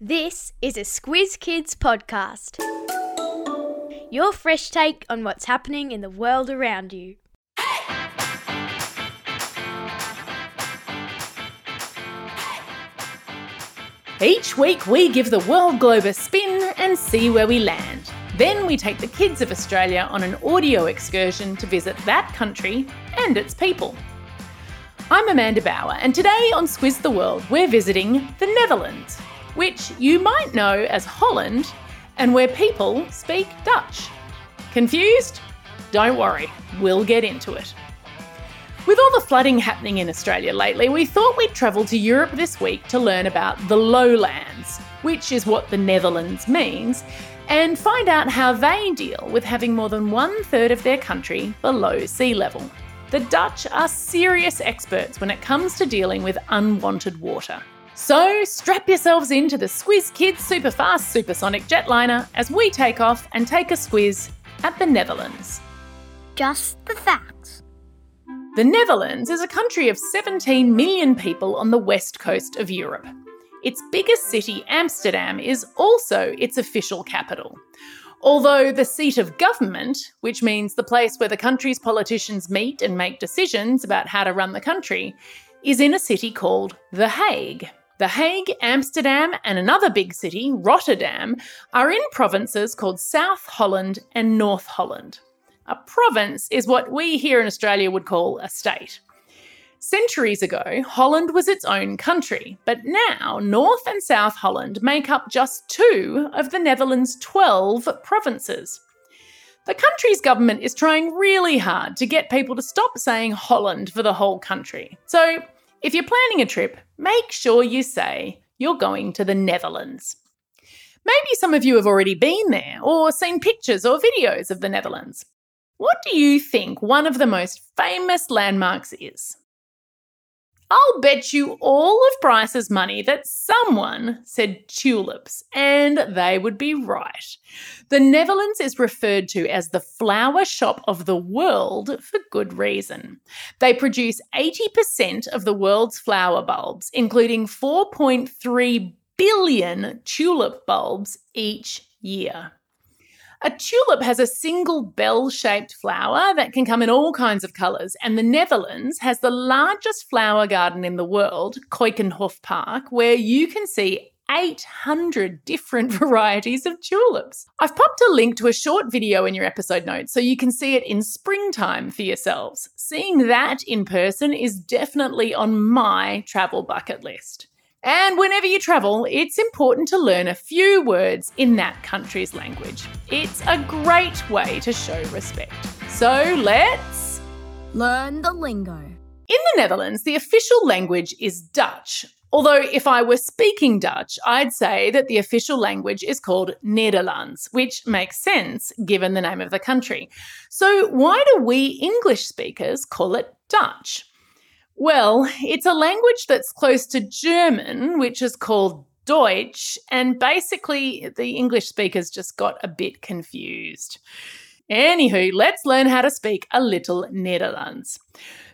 This is a Squiz Kids podcast. Your fresh take on what's happening in the world around you. Each week, we give the world globe a spin and see where we land. Then we take the kids of Australia on an audio excursion to visit that country and its people. I'm Amanda Bower, and today on Squiz the World, we're visiting the Netherlands, which you might know as Holland, and where people speak Dutch. Confused? Don't worry, we'll get into it. With all the flooding happening in Australia lately, we thought we'd travel to Europe this week to learn about the lowlands, which is what the Netherlands means, and find out how they deal with having more than one third of their country below sea level. The Dutch are serious experts when it comes to dealing with unwanted water. So strap yourselves into the Squiz Kids Superfast Supersonic Jetliner as we take off and take a squiz at the Netherlands. Just the facts. The Netherlands is a country of 17 million people on the west coast of Europe. Its biggest city, Amsterdam, is also its official capital. Although the seat of government, which means the place where the country's politicians meet and make decisions about how to run the country, is in a city called The Hague. The Hague, Amsterdam, and another big city, Rotterdam, are in provinces called South Holland and North Holland. A province is what we here in Australia would call a state. Centuries ago, Holland was its own country, but now North and South Holland make up just two of the Netherlands' 12 provinces. The country's government is trying really hard to get people to stop saying Holland for the whole country. So, if you're planning a trip, make sure you say you're going to the Netherlands. Maybe some of you have already been there or seen pictures or videos of the Netherlands. What do you think one of the most famous landmarks is? I'll bet you all of Bryce's money that someone said tulips, and they would be right. The Netherlands is referred to as the flower shop of the world for good reason. They produce 80% of the world's flower bulbs, including 4.3 billion tulip bulbs each year. A tulip has a single bell shaped flower that can come in all kinds of colours, and the Netherlands has the largest flower garden in the world, Keukenhof Park, where you can see 800 different varieties of tulips. I've popped a link to a short video in your episode notes so you can see it in springtime for yourselves. Seeing that in person is definitely on my travel bucket list. And whenever you travel, it's important to learn a few words in that country's language. It's a great way to show respect. So let's learn the lingo. In the Netherlands, the official language is Dutch. Although, if I were speaking Dutch, I'd say that the official language is called Nederlands, which makes sense given the name of the country. So, why do we English speakers call it Dutch? Well, it's a language that's close to German, which is called Deutsch, and basically the English speakers just got a bit confused. Anywho, let's learn how to speak a little Netherlands.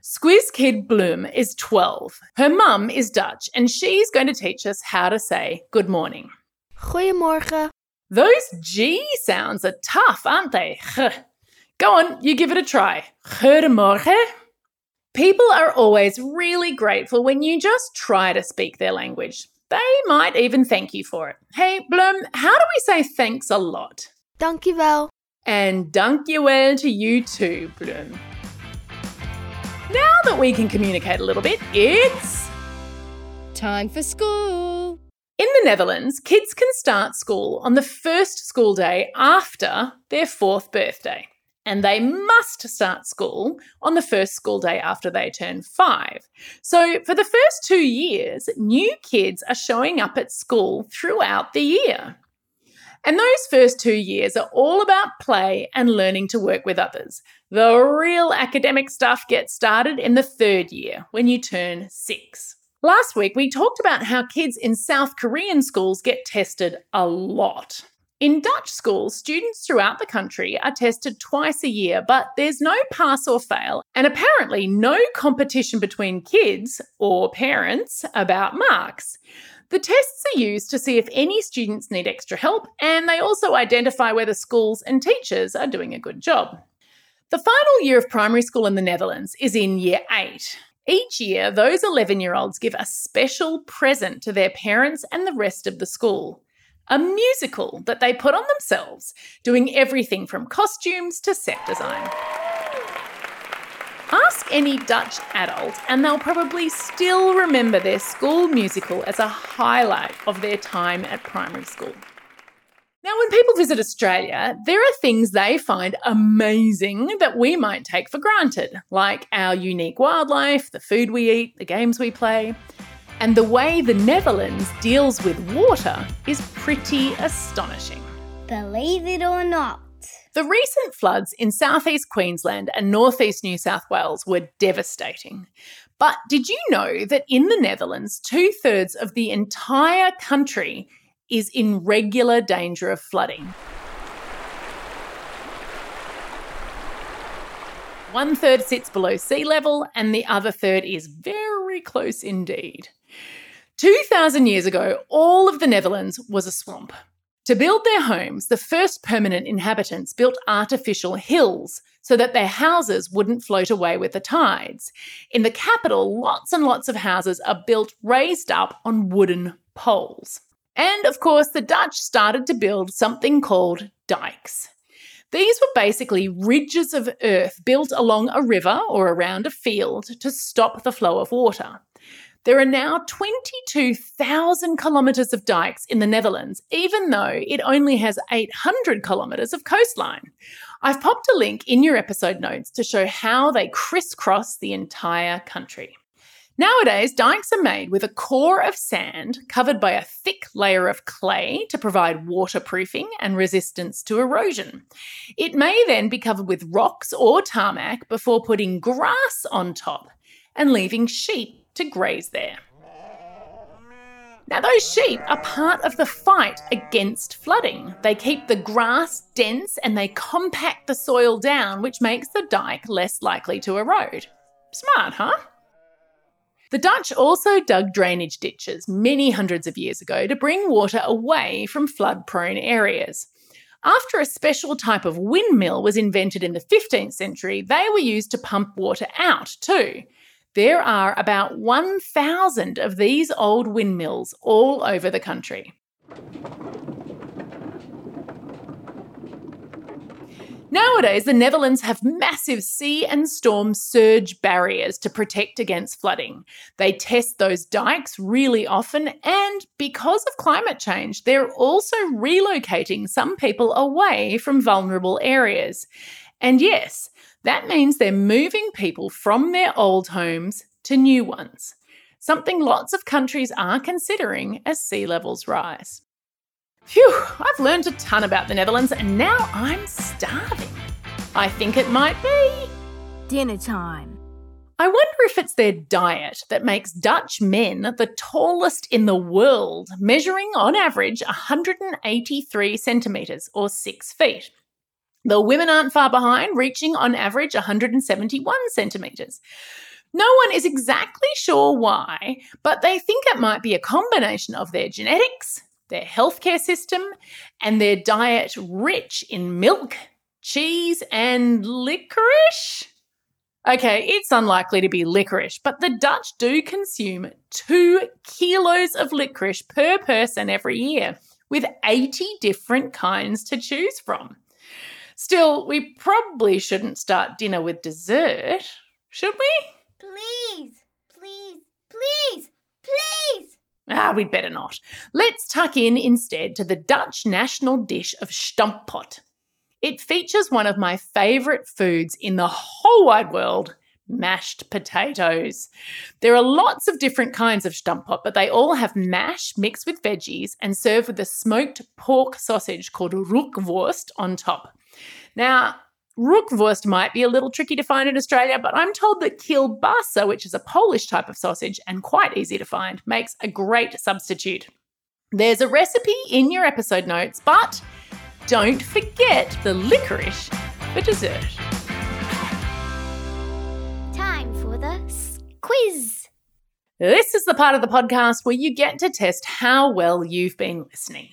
Squiz Kid Bloom is 12. Her mum is Dutch, and she's going to teach us how to say good morning. Goedemorgen. Those G sounds are tough, aren't they? Go on, you give it a try. Goedemorgen. People are always really grateful when you just try to speak their language. They might even thank you for it. Hey, Bloom, how do we say thanks a lot? Dankjewel. And dankjewel to you too, Bloom. Now that we can communicate a little bit, it's time for school. In the Netherlands, kids can start school on the first school day after their fourth birthday and they must start school on the first school day after they turn five. So, for the first two years, new kids are showing up at school throughout the year. And those first two years are all about play and learning to work with others. The real academic stuff gets started in the third year when you turn six. Last week, we talked about how kids in South Korean schools get tested a lot. In Dutch schools, students throughout the country are tested twice a year, but there's no pass or fail, and apparently no competition between kids or parents about marks. The tests are used to see if any students need extra help, and they also identify whether schools and teachers are doing a good job. The final year of primary school in the Netherlands is in year eight. Each year, those 11 year olds give a special present to their parents and the rest of the school a musical that they put on themselves, doing everything from costumes to set design. Ask any Dutch adult, and they'll probably still remember their school musical as a highlight of their time at primary school. Now, when people visit Australia, there are things they find amazing that we might take for granted, like our unique wildlife, the food we eat, the games we play. And the way the Netherlands deals with water is pretty astonishing. Believe it or not. The recent floods in southeast Queensland and northeast New South Wales were devastating. But did you know that in the Netherlands, two thirds of the entire country is in regular danger of flooding? One third sits below sea level, and the other third is very close indeed. 2,000 years ago, all of the Netherlands was a swamp. To build their homes, the first permanent inhabitants built artificial hills so that their houses wouldn't float away with the tides. In the capital, lots and lots of houses are built raised up on wooden poles. And of course, the Dutch started to build something called dikes. These were basically ridges of earth built along a river or around a field to stop the flow of water. There are now 22,000 kilometres of dikes in the Netherlands, even though it only has 800 kilometres of coastline. I've popped a link in your episode notes to show how they crisscross the entire country. Nowadays, dikes are made with a core of sand covered by a thick layer of clay to provide waterproofing and resistance to erosion. It may then be covered with rocks or tarmac before putting grass on top and leaving sheep to graze there. Now, those sheep are part of the fight against flooding. They keep the grass dense and they compact the soil down, which makes the dike less likely to erode. Smart, huh? The Dutch also dug drainage ditches many hundreds of years ago to bring water away from flood prone areas. After a special type of windmill was invented in the 15th century, they were used to pump water out too. There are about 1,000 of these old windmills all over the country. Nowadays, the Netherlands have massive sea and storm surge barriers to protect against flooding. They test those dikes really often, and because of climate change, they're also relocating some people away from vulnerable areas. And yes, that means they're moving people from their old homes to new ones, something lots of countries are considering as sea levels rise. Phew, I've learned a ton about the Netherlands and now I'm starving. I think it might be dinner time. I wonder if it's their diet that makes Dutch men the tallest in the world, measuring on average 183 centimetres or 6 feet. The women aren't far behind, reaching on average 171 centimetres. No one is exactly sure why, but they think it might be a combination of their genetics, their healthcare system, and their diet rich in milk, cheese, and licorice. Okay, it's unlikely to be licorice, but the Dutch do consume two kilos of licorice per person every year, with 80 different kinds to choose from. Still, we probably shouldn't start dinner with dessert, should we? Please, please, please, please. Ah, we'd better not. Let's tuck in instead to the Dutch national dish of stamppot. It features one of my favourite foods in the whole wide world mashed potatoes. There are lots of different kinds of stamppot, but they all have mash mixed with veggies and served with a smoked pork sausage called rookworst on top. Now, Rookworst might be a little tricky to find in Australia, but I'm told that kielbasa, which is a Polish type of sausage and quite easy to find, makes a great substitute. There's a recipe in your episode notes, but don't forget the licorice for dessert. Time for the quiz. This is the part of the podcast where you get to test how well you've been listening.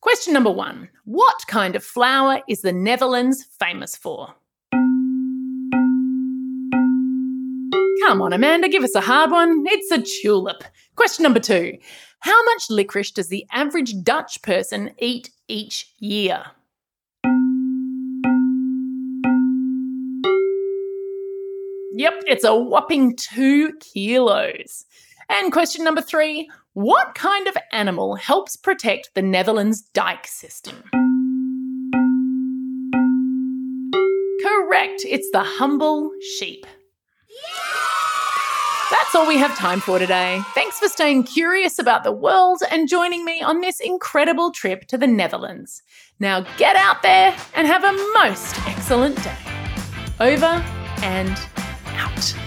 Question number one What kind of flower is the Netherlands famous for? Come on, Amanda, give us a hard one. It's a tulip. Question number two How much licorice does the average Dutch person eat each year? Yep, it's a whopping two kilos. And question number three What kind of animal helps protect the Netherlands dike system? Correct, it's the humble sheep. That's all we have time for today. Thanks for staying curious about the world and joining me on this incredible trip to the Netherlands. Now get out there and have a most excellent day. Over and out.